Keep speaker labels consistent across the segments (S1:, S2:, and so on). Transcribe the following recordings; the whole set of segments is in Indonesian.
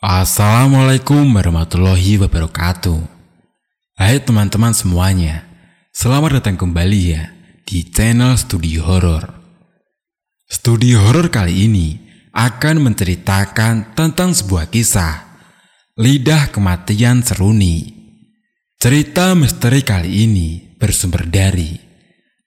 S1: Assalamualaikum warahmatullahi wabarakatuh. Hai teman-teman semuanya, selamat datang kembali ya di channel Studio Horor. Studio Horor kali ini akan menceritakan tentang sebuah kisah Lidah Kematian Seruni. Cerita misteri kali ini bersumber dari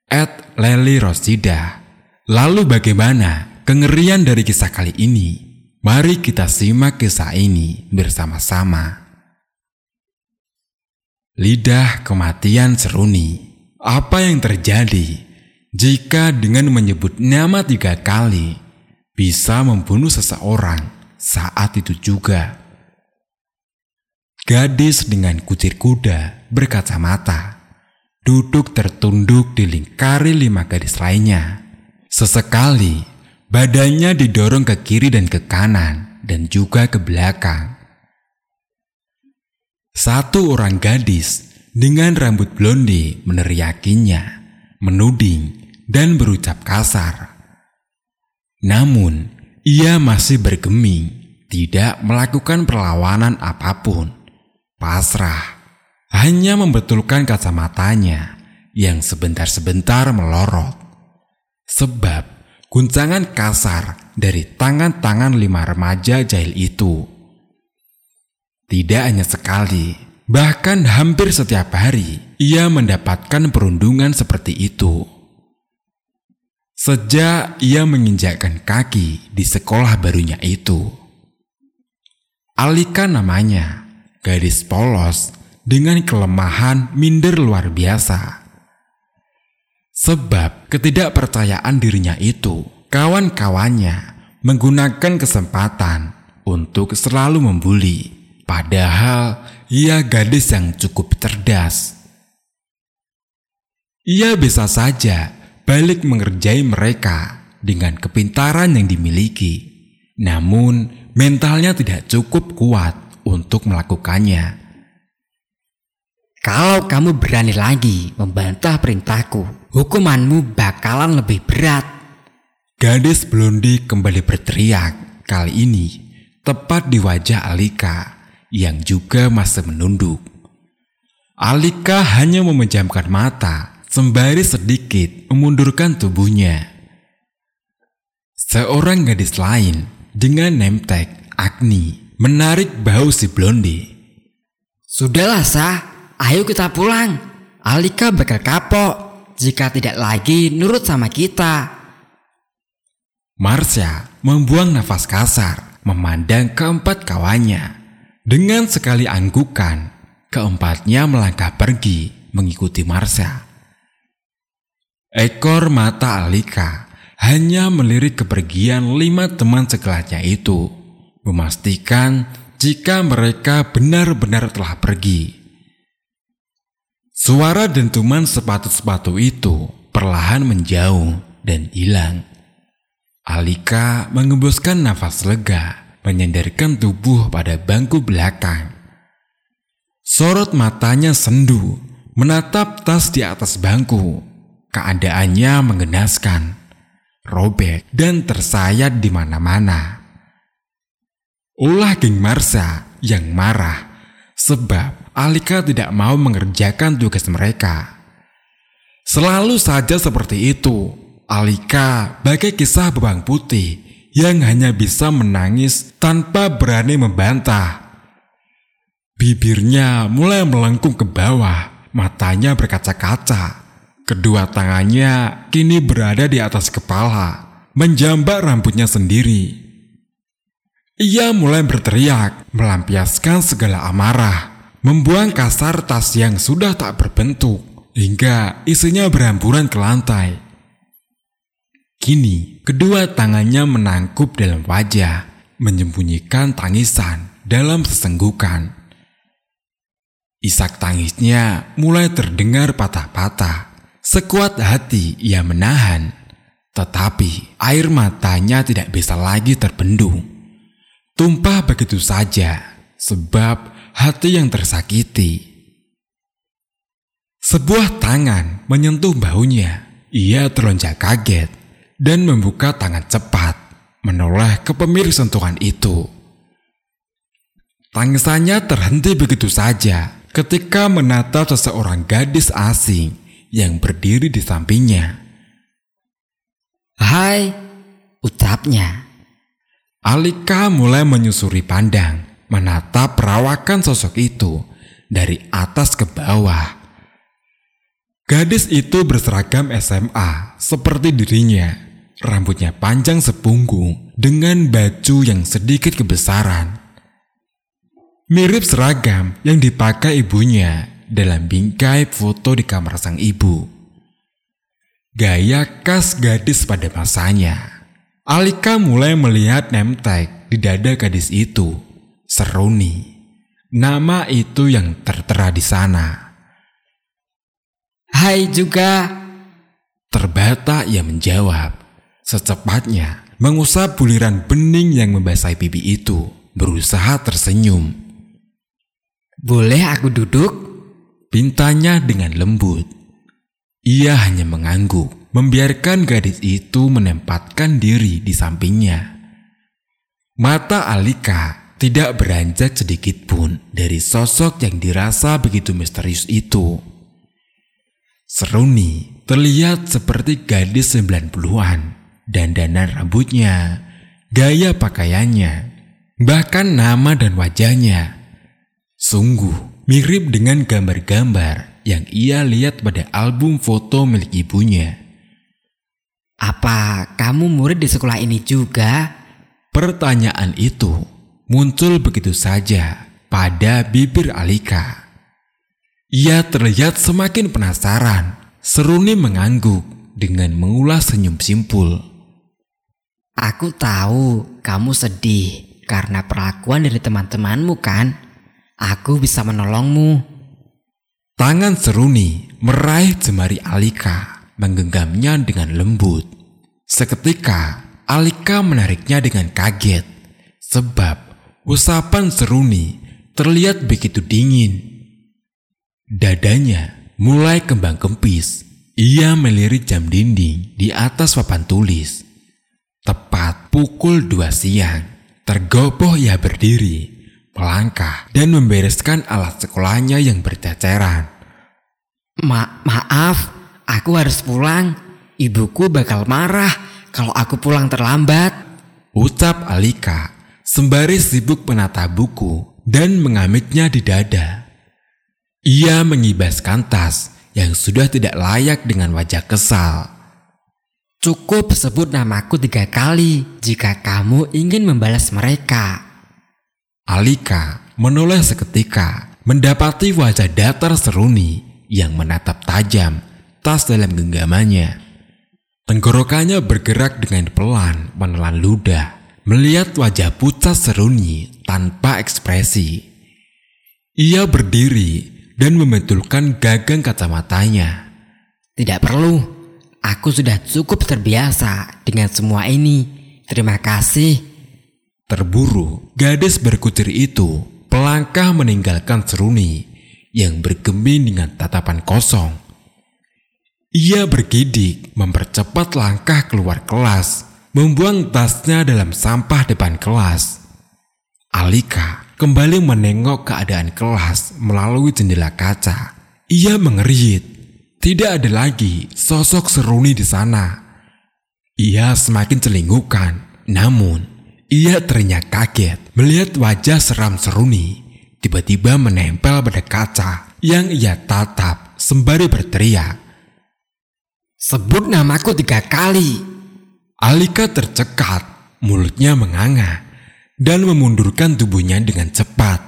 S1: Ed Leli Rosida. Lalu bagaimana kengerian dari kisah kali ini? Mari kita simak kisah ini bersama-sama. Lidah kematian seruni. Apa yang terjadi jika dengan menyebut nama tiga kali bisa membunuh seseorang saat itu juga? Gadis dengan kucir kuda berkacamata duduk tertunduk di lingkari lima gadis lainnya. Sesekali Badannya didorong ke kiri dan ke kanan, dan juga ke belakang. Satu orang gadis dengan rambut blonde meneriakinya, menuding, dan berucap kasar. Namun, ia masih bergeming, tidak melakukan perlawanan apa pun. Pasrah, hanya membetulkan kacamatanya yang sebentar-sebentar melorot. Sebab guncangan kasar dari tangan-tangan lima remaja jahil itu. Tidak hanya sekali, bahkan hampir setiap hari ia mendapatkan perundungan seperti itu. Sejak ia menginjakkan kaki di sekolah barunya itu. Alika namanya, gadis polos dengan kelemahan minder luar biasa. Sebab ketidakpercayaan dirinya itu, kawan-kawannya menggunakan kesempatan untuk selalu membuli. Padahal ia gadis yang cukup cerdas. Ia bisa saja balik mengerjai mereka dengan kepintaran yang dimiliki. Namun mentalnya tidak cukup kuat untuk melakukannya.
S2: Kalau kamu berani lagi membantah perintahku, hukumanmu bakalan lebih berat.
S1: Gadis blondi kembali berteriak, kali ini tepat di wajah Alika yang juga masih menunduk. Alika hanya memejamkan mata sembari sedikit memundurkan tubuhnya. Seorang gadis lain dengan nemtek Agni menarik bahu si blondi.
S2: Sudahlah, Sah. Ayo kita pulang. Alika bakal kapok jika tidak lagi nurut sama kita.
S1: Marsha membuang nafas kasar memandang keempat kawannya. Dengan sekali anggukan, keempatnya melangkah pergi mengikuti Marsha. Ekor mata Alika hanya melirik kepergian lima teman sekelahnya itu, memastikan jika mereka benar-benar telah pergi. Suara dentuman sepatu-sepatu itu perlahan menjauh dan hilang. Alika mengembuskan nafas lega, menyandarkan tubuh pada bangku belakang. Sorot matanya sendu, menatap tas di atas bangku. Keadaannya mengenaskan, robek dan tersayat di mana-mana. Ulah geng Marsa yang marah sebab Alika tidak mau mengerjakan tugas mereka. Selalu saja seperti itu, Alika bagai kisah bebang putih yang hanya bisa menangis tanpa berani membantah. Bibirnya mulai melengkung ke bawah, matanya berkaca-kaca. Kedua tangannya kini berada di atas kepala, menjambak rambutnya sendiri. Ia mulai berteriak, melampiaskan segala amarah membuang kasar tas yang sudah tak berbentuk hingga isinya berhamburan ke lantai. Kini, kedua tangannya menangkup dalam wajah, menyembunyikan tangisan dalam sesenggukan. Isak tangisnya mulai terdengar patah-patah. Sekuat hati ia menahan, tetapi air matanya tidak bisa lagi terbendung. Tumpah begitu saja, sebab hati yang tersakiti. Sebuah tangan menyentuh bahunya. Ia terlonjak kaget dan membuka tangan cepat menoleh ke pemilik sentuhan itu. Tangisannya terhenti begitu saja ketika menatap seseorang gadis asing yang berdiri di sampingnya.
S2: Hai, ucapnya.
S1: Alika mulai menyusuri pandang, menatap perawakan sosok itu dari atas ke bawah. Gadis itu berseragam SMA seperti dirinya. Rambutnya panjang sepunggung dengan baju yang sedikit kebesaran. Mirip seragam yang dipakai ibunya dalam bingkai foto di kamar sang ibu. Gaya khas gadis pada masanya. Alika mulai melihat tag di dada gadis itu. Seruni. Nama itu yang tertera di sana.
S2: Hai juga.
S1: Terbata ia menjawab. Secepatnya mengusap buliran bening yang membasahi pipi itu. Berusaha tersenyum.
S2: Boleh aku duduk?
S1: Pintanya dengan lembut. Ia hanya mengangguk, membiarkan gadis itu menempatkan diri di sampingnya. Mata Alika tidak beranjak sedikit pun dari sosok yang dirasa begitu misterius itu. Seruni terlihat seperti gadis 90-an, dandanan rambutnya, gaya pakaiannya, bahkan nama dan wajahnya. Sungguh mirip dengan gambar-gambar yang ia lihat pada album foto milik ibunya.
S2: Apa kamu murid di sekolah ini juga?
S1: Pertanyaan itu muncul begitu saja pada bibir Alika. Ia terlihat semakin penasaran. Seruni mengangguk dengan mengulas senyum simpul.
S2: Aku tahu kamu sedih karena perlakuan dari teman-temanmu kan? Aku bisa menolongmu.
S1: Tangan Seruni meraih jemari Alika, menggenggamnya dengan lembut. Seketika, Alika menariknya dengan kaget, sebab usapan Seruni terlihat begitu dingin Dadanya mulai kembang kempis. Ia melirik jam dinding di atas papan tulis. Tepat pukul dua siang, tergopoh ia berdiri, melangkah dan membereskan alat sekolahnya yang berceceran.
S2: Ma maaf, aku harus pulang. Ibuku bakal marah kalau aku pulang terlambat.
S1: Ucap Alika sembari sibuk menata buku dan mengamitnya di dada. Ia mengibaskan tas yang sudah tidak layak dengan wajah kesal.
S2: Cukup sebut namaku tiga kali jika kamu ingin membalas mereka.
S1: Alika menoleh seketika mendapati wajah datar seruni yang menatap tajam tas dalam genggamannya. Tenggorokannya bergerak dengan pelan menelan ludah melihat wajah pucat seruni tanpa ekspresi. Ia berdiri dan membetulkan gagang kacamatanya.
S2: Tidak perlu, aku sudah cukup terbiasa dengan semua ini. Terima kasih.
S1: Terburu, gadis berkutir itu pelangkah meninggalkan Seruni yang bergeming dengan tatapan kosong. Ia bergidik mempercepat langkah keluar kelas, membuang tasnya dalam sampah depan kelas. Alika kembali menengok keadaan kelas melalui jendela kaca. Ia mengerit. Tidak ada lagi sosok seruni di sana. Ia semakin celingukan. Namun, ia ternyata kaget melihat wajah seram seruni tiba-tiba menempel pada kaca yang ia tatap sembari berteriak.
S2: Sebut namaku tiga kali.
S1: Alika tercekat, mulutnya menganga dan memundurkan tubuhnya dengan cepat.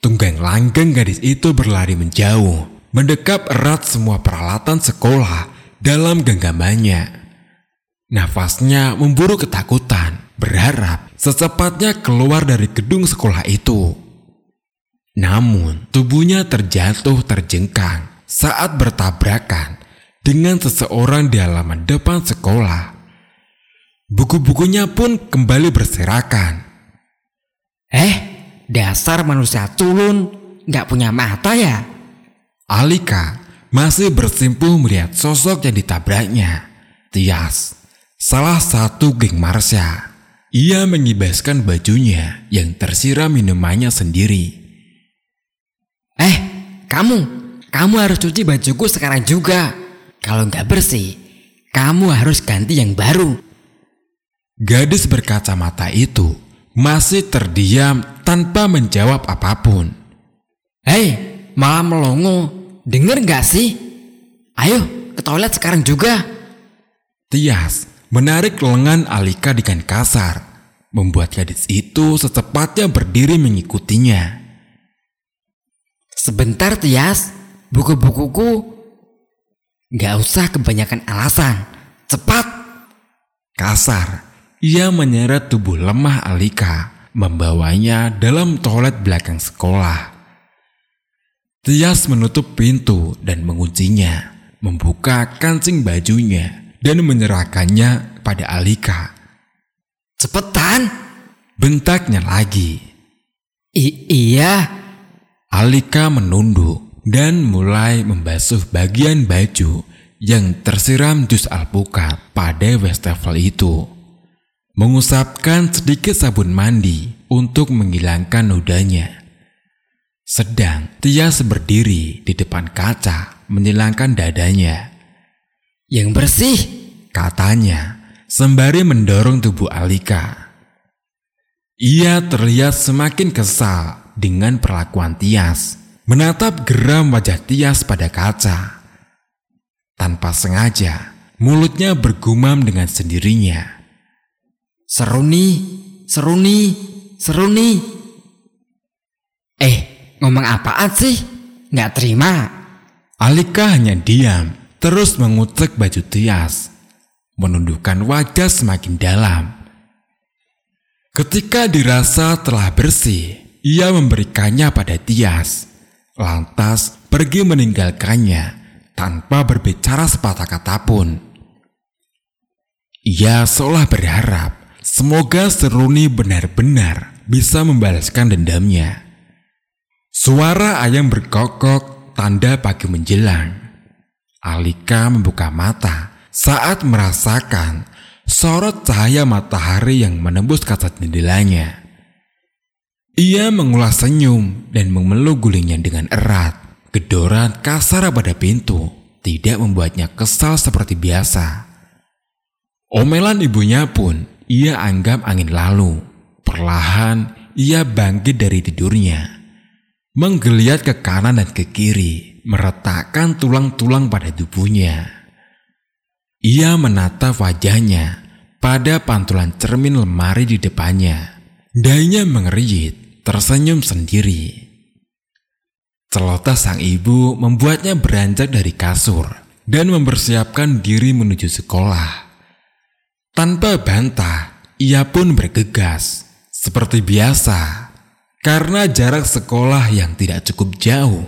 S1: Tunggang langgeng gadis itu berlari menjauh, mendekap erat semua peralatan sekolah dalam genggamannya. Nafasnya memburu ketakutan, berharap secepatnya keluar dari gedung sekolah itu. Namun, tubuhnya terjatuh terjengkang saat bertabrakan dengan seseorang di halaman depan sekolah. Buku-bukunya pun kembali berserakan.
S2: Eh, dasar manusia culun, nggak punya mata ya?
S1: Alika masih bersimpuh melihat sosok yang ditabraknya. Tias, salah satu geng Marsha. ia mengibaskan bajunya yang tersiram minumannya sendiri.
S2: Eh, kamu, kamu harus cuci bajuku sekarang juga. Kalau nggak bersih, kamu harus ganti yang baru.
S1: Gadis berkacamata itu masih terdiam tanpa menjawab apa pun.
S2: Hei, malah melongo. Dengar nggak sih? Ayo, ke toilet sekarang juga.
S1: Tias menarik lengan Alika dengan kasar, membuat gadis itu secepatnya berdiri mengikutinya.
S2: Sebentar Tias, buku-bukuku. Nggak usah kebanyakan alasan. Cepat.
S1: Kasar, ia menyeret tubuh lemah Alika, membawanya dalam toilet belakang sekolah. Tias menutup pintu dan menguncinya, membuka kancing bajunya, dan menyerahkannya pada Alika.
S2: Cepetan.
S1: Bentaknya lagi.
S2: I iya.
S1: Alika menunduk dan mulai membasuh bagian baju yang tersiram jus alpukat pada wastafel itu. Mengusapkan sedikit sabun mandi untuk menghilangkan nodanya. Sedang Tias berdiri di depan kaca menyilangkan dadanya.
S2: Yang bersih.
S1: Katanya sembari mendorong tubuh Alika. Ia terlihat semakin kesal dengan perlakuan Tias. Menatap geram wajah Tias pada kaca. Tanpa sengaja, mulutnya bergumam dengan sendirinya.
S2: Seru nih, seru nih, seru nih. Eh, ngomong apaan sih? Nggak terima.
S1: Alika hanya diam, terus mengucek baju Tias, menundukkan wajah semakin dalam. Ketika dirasa telah bersih, ia memberikannya pada Tias, lantas pergi meninggalkannya tanpa berbicara sepatah kata pun. Ia seolah berharap semoga Seruni benar-benar bisa membalaskan dendamnya. Suara ayam berkokok tanda pagi menjelang. Alika membuka mata saat merasakan sorot cahaya matahari yang menembus kaca jendelanya. Ia mengulas senyum dan memeluk gulingnya dengan erat. Gedoran kasar pada pintu tidak membuatnya kesal seperti biasa. Omelan ibunya pun ia anggap angin lalu. Perlahan ia bangkit dari tidurnya. Menggeliat ke kanan dan ke kiri, meretakkan tulang-tulang pada tubuhnya. Ia menatap wajahnya pada pantulan cermin lemari di depannya. Dainya mengerit, tersenyum sendiri. Celoteh sang ibu membuatnya beranjak dari kasur dan mempersiapkan diri menuju sekolah. Tanpa bantah, ia pun bergegas. Seperti biasa, karena jarak sekolah yang tidak cukup jauh,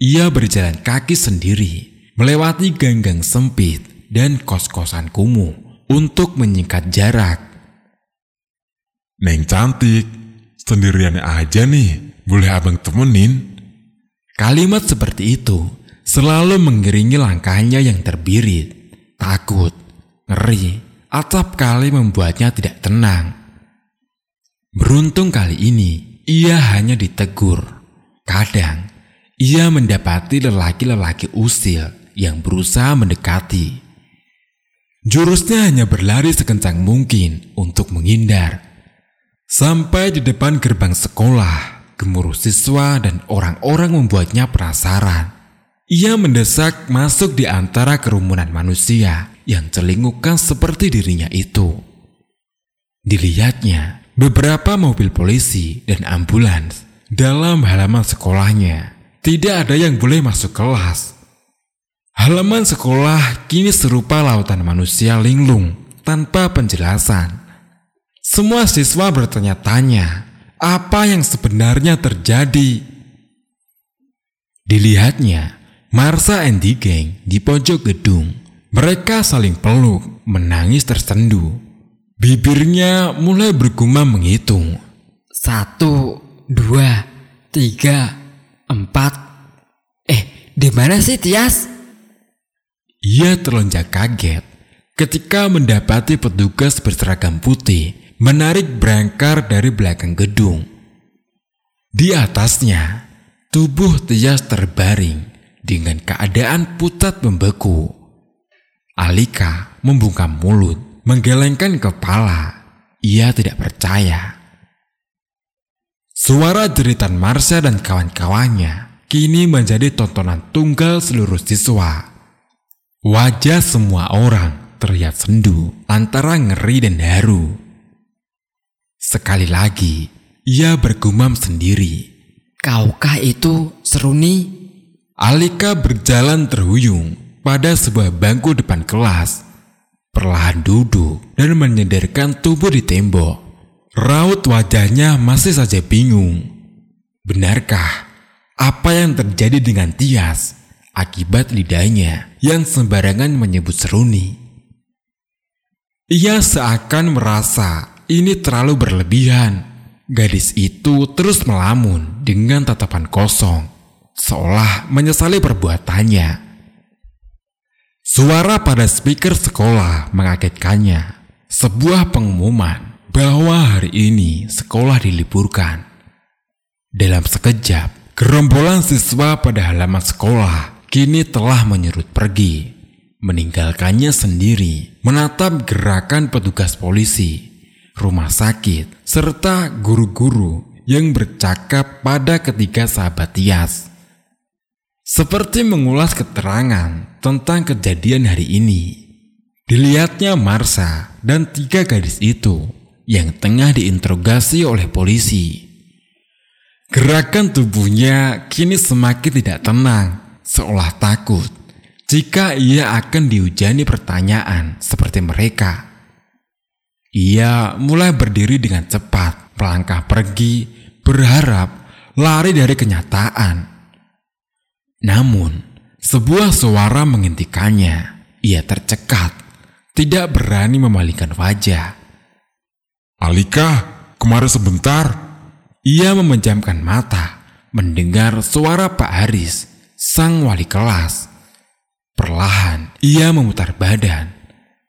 S1: ia berjalan kaki sendiri, melewati ganggang sempit dan kos-kosan kumuh untuk menyingkat jarak.
S3: Neng cantik, sendirian aja nih, boleh abang temenin?
S1: Kalimat seperti itu selalu mengiringi langkahnya yang terbirit, takut, ngeri, atap kali membuatnya tidak tenang. Beruntung kali ini ia hanya ditegur. Kadang ia mendapati lelaki-lelaki usil yang berusaha mendekati. Jurusnya hanya berlari sekencang mungkin untuk menghindar. Sampai di depan gerbang sekolah, gemuruh siswa dan orang-orang membuatnya penasaran. Ia mendesak masuk di antara kerumunan manusia yang celingukkan seperti dirinya itu. Dilihatnya beberapa mobil polisi dan ambulans dalam halaman sekolahnya. Tidak ada yang boleh masuk kelas. Halaman sekolah kini serupa lautan manusia linglung tanpa penjelasan. Semua siswa bertanya-tanya apa yang sebenarnya terjadi. Dilihatnya, Marsa and the Gang di pojok gedung. Mereka saling peluk, menangis tersendu. Bibirnya mulai bergumam menghitung.
S2: Satu, dua, tiga, empat. Eh, di mana sih Tias?
S1: Ia terlonjak kaget ketika mendapati petugas berseragam putih menarik berangkar dari belakang gedung. Di atasnya, tubuh Tias terbaring dengan keadaan pucat membeku. Alika membungkam mulut, menggelengkan kepala. Ia tidak percaya. Suara jeritan Marsha dan kawan-kawannya kini menjadi tontonan tunggal seluruh siswa. Wajah semua orang terlihat sendu antara ngeri dan haru. Sekali lagi, ia bergumam sendiri.
S2: Kaukah itu Seruni?
S1: Alika berjalan terhuyung pada sebuah bangku depan kelas. Perlahan duduk dan menyenderkan tubuh di tembok. Raut wajahnya masih saja bingung. Benarkah apa yang terjadi dengan Tias akibat lidahnya yang sembarangan menyebut seruni? Ia seakan merasa ini terlalu berlebihan. Gadis itu terus melamun dengan tatapan kosong, seolah menyesali perbuatannya. Suara pada speaker sekolah mengagetkannya. Sebuah pengumuman bahwa hari ini sekolah diliburkan. Dalam sekejap, gerombolan siswa pada halaman sekolah kini telah menyerut pergi, meninggalkannya sendiri menatap gerakan petugas polisi, rumah sakit, serta guru-guru yang bercakap pada ketiga sahabat Tias. Seperti mengulas keterangan tentang kejadian hari ini. Dilihatnya Marsa dan tiga gadis itu yang tengah diinterogasi oleh polisi. Gerakan tubuhnya kini semakin tidak tenang, seolah takut jika ia akan dihujani pertanyaan seperti mereka. Ia mulai berdiri dengan cepat, melangkah pergi, berharap lari dari kenyataan namun, sebuah suara menghentikannya. Ia tercekat, tidak berani memalingkan wajah.
S3: Alika, kemarin sebentar.
S1: Ia memejamkan mata, mendengar suara Pak Haris, sang wali kelas. Perlahan, ia memutar badan.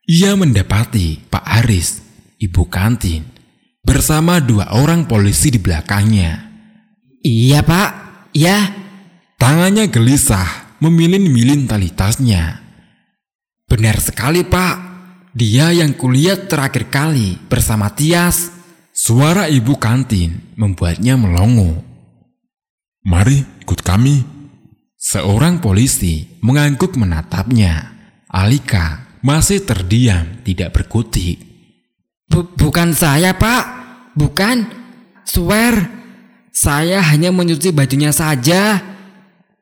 S1: Ia mendapati Pak Haris, ibu kantin, bersama dua orang polisi di belakangnya.
S2: Iya pak, ya
S1: Tangannya gelisah, memilin-milin tali tasnya. Benar sekali pak, dia yang kulihat terakhir kali bersama Tias. Suara ibu kantin membuatnya melongo.
S3: Mari ikut kami.
S1: Seorang polisi mengangguk menatapnya. Alika masih terdiam tidak berkutik.
S2: Bukan saya pak, bukan. Swear, saya hanya menyuci bajunya saja.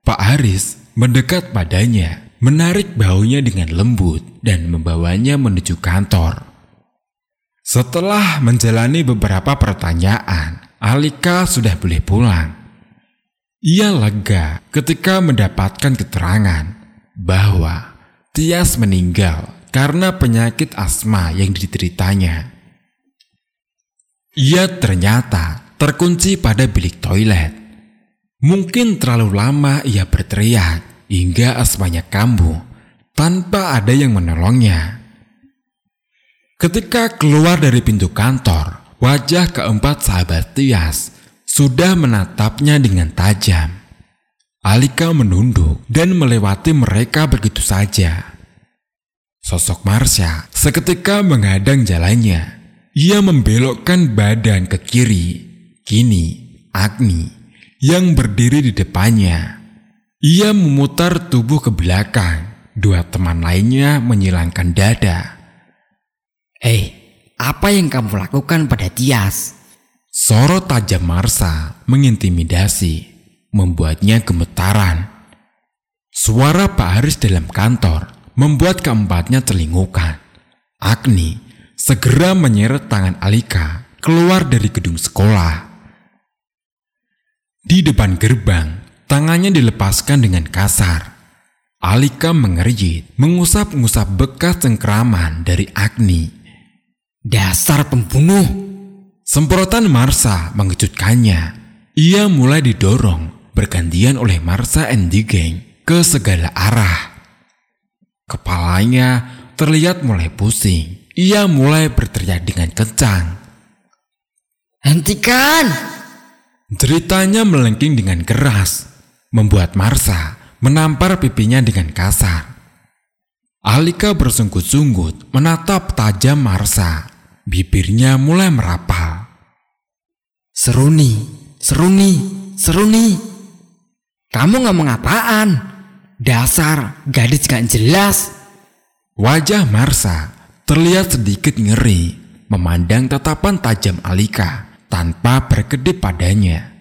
S1: Pak Haris mendekat padanya, menarik baunya dengan lembut dan membawanya menuju kantor. Setelah menjalani beberapa pertanyaan, Alika sudah boleh pulang. Ia lega ketika mendapatkan keterangan bahwa Tias meninggal karena penyakit asma yang dideritanya. Ia ternyata terkunci pada bilik toilet Mungkin terlalu lama ia berteriak hingga asmanya kambuh tanpa ada yang menolongnya. Ketika keluar dari pintu kantor, wajah keempat sahabat Tias sudah menatapnya dengan tajam. Alika menunduk dan melewati mereka begitu saja. Sosok Marsha seketika menghadang jalannya. Ia membelokkan badan ke kiri. Kini, Agni yang berdiri di depannya. Ia memutar tubuh ke belakang. Dua teman lainnya menyilangkan dada.
S2: Hei, apa yang kamu lakukan pada Tias?
S1: Sorot tajam Marsa mengintimidasi, membuatnya gemetaran. Suara Pak Haris dalam kantor membuat keempatnya celingukan. Agni segera menyeret tangan Alika keluar dari gedung sekolah. Di depan gerbang, tangannya dilepaskan dengan kasar. Alika mengerjit, mengusap-ngusap bekas cengkraman dari Agni.
S2: Dasar pembunuh!
S1: Semprotan Marsa mengejutkannya. Ia mulai didorong bergantian oleh Marsa and gang ke segala arah. Kepalanya terlihat mulai pusing. Ia mulai berteriak dengan kencang.
S2: Hentikan!
S1: Ceritanya melengking dengan keras, membuat Marsa menampar pipinya dengan kasar. Alika bersunggut-sunggut menatap tajam Marsa. Bibirnya mulai merapal.
S2: Seruni, seruni, seruni. Kamu ngomong apaan? Dasar gadis gak jelas.
S1: Wajah Marsa terlihat sedikit ngeri memandang tatapan tajam Alika tanpa berkedip padanya.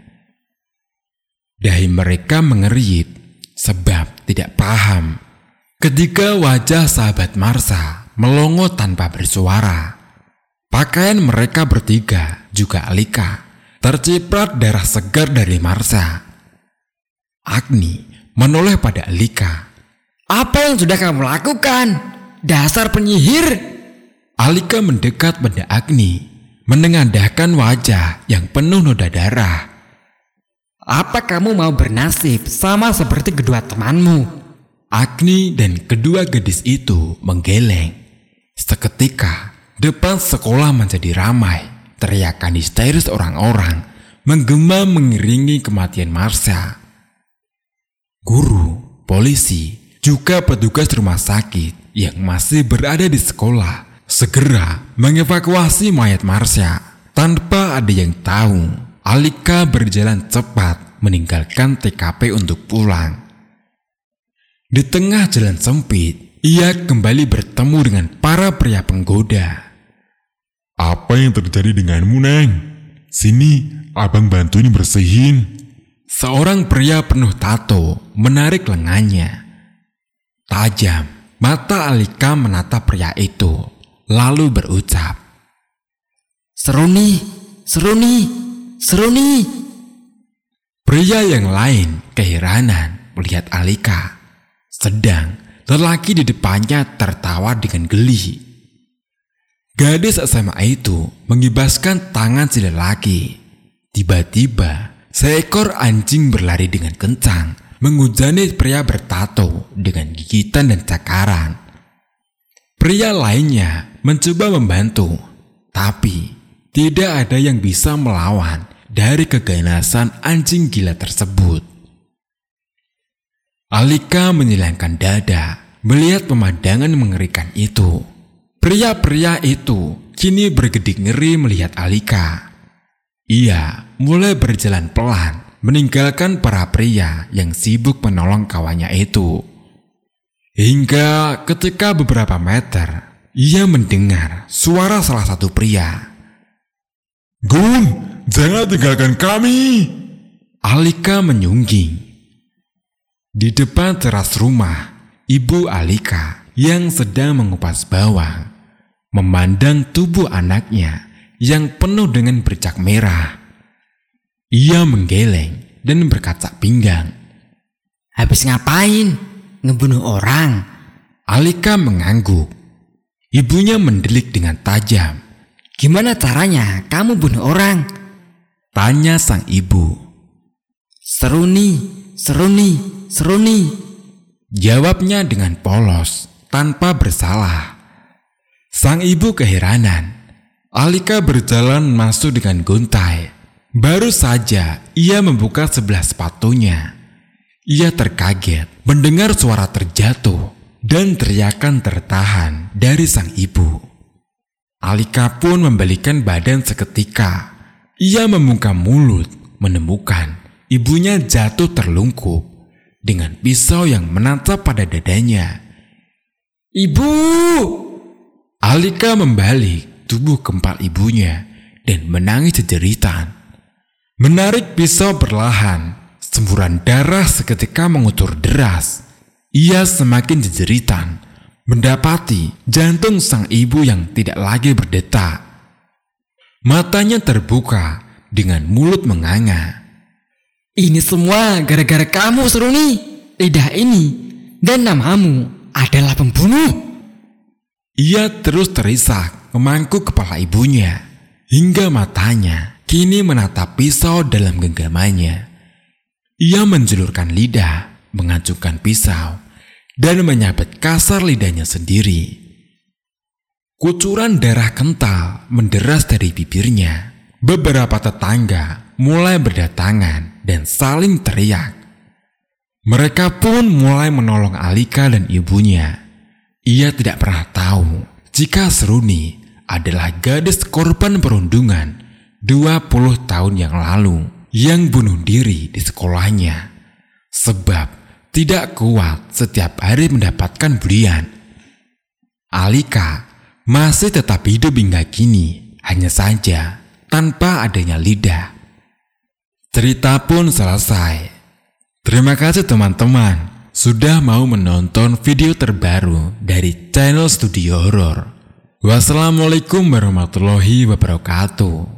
S1: Dahi mereka mengerit sebab tidak paham. Ketika wajah sahabat Marsa melongo tanpa bersuara, pakaian mereka bertiga juga Alika terciprat darah segar dari Marsa. Agni menoleh pada Alika.
S2: Apa yang sudah kamu lakukan? Dasar penyihir!
S1: Alika mendekat pada Agni, menengadahkan wajah yang penuh noda darah.
S2: Apa kamu mau bernasib sama seperti kedua temanmu?
S1: Agni dan kedua gadis itu menggeleng. Seketika, depan sekolah menjadi ramai. Teriakan histeris orang-orang menggema mengiringi kematian Marsha. Guru, polisi, juga petugas rumah sakit yang masih berada di sekolah segera mengevakuasi mayat Marsha tanpa ada yang tahu. Alika berjalan cepat meninggalkan TKP untuk pulang. Di tengah jalan sempit, ia kembali bertemu dengan para pria penggoda.
S3: Apa yang terjadi denganmu, Neng? Sini, abang bantuin bersihin.
S1: Seorang pria penuh tato menarik lengannya. Tajam, mata Alika menatap pria itu, lalu berucap.
S2: Seruni, seruni, seruni.
S1: Pria yang lain keheranan melihat Alika. Sedang lelaki di depannya tertawa dengan geli. Gadis SMA itu mengibaskan tangan si lelaki. Tiba-tiba, seekor anjing berlari dengan kencang, menghujani pria bertato dengan gigitan dan cakaran. Pria lainnya mencoba membantu, tapi tidak ada yang bisa melawan dari keganasan anjing gila tersebut. Alika menyilangkan dada melihat pemandangan mengerikan itu. Pria-pria itu kini bergedik ngeri melihat Alika. Ia mulai berjalan pelan meninggalkan para pria yang sibuk menolong kawannya itu. Hingga ketika beberapa meter, ia mendengar suara salah satu pria.
S3: Gun, jangan tinggalkan kami.
S1: Alika menyungging. Di depan teras rumah, ibu Alika yang sedang mengupas bawang memandang tubuh anaknya yang penuh dengan bercak merah. Ia menggeleng dan berkaca pinggang.
S2: Habis ngapain? Ngebunuh orang?
S1: Alika mengangguk. Ibunya mendelik dengan tajam.
S2: Gimana caranya kamu bunuh orang?
S1: Tanya sang ibu.
S2: Seruni, seruni, seruni.
S1: Jawabnya dengan polos, tanpa bersalah. Sang ibu keheranan. Alika berjalan masuk dengan gontai. Baru saja ia membuka sebelah sepatunya. Ia terkaget mendengar suara terjatuh dan teriakan tertahan dari sang ibu. Alika pun membalikan badan seketika. Ia membuka mulut, menemukan ibunya jatuh terlungkup dengan pisau yang menancap pada dadanya.
S2: Ibu!
S1: Alika membalik tubuh kempal ibunya dan menangis jeritan. Menarik pisau perlahan, semburan darah seketika mengutur deras. Ia semakin jejeritan, mendapati jantung sang ibu yang tidak lagi berdetak. Matanya terbuka dengan mulut menganga.
S2: Ini semua gara-gara kamu, Seruni. Lidah ini dan namamu adalah pembunuh.
S1: Ia terus terisak memangkuk kepala ibunya hingga matanya kini menatap pisau dalam genggamannya. Ia menjulurkan lidah, mengacungkan pisau, dan menyabet kasar lidahnya sendiri. Kucuran darah kental menderas dari bibirnya. beberapa tetangga mulai berdatangan dan saling teriak. Mereka pun mulai menolong Alika dan ibunya. Ia tidak pernah tahu jika Seruni adalah gadis korban perundungan 20 tahun yang lalu yang bunuh diri di sekolahnya. Sebab tidak kuat setiap hari mendapatkan bulian. Alika masih tetap hidup hingga kini, hanya saja tanpa adanya lidah. Cerita pun selesai. Terima kasih teman-teman sudah mau menonton video terbaru dari channel Studio Horror. Wassalamualaikum warahmatullahi wabarakatuh.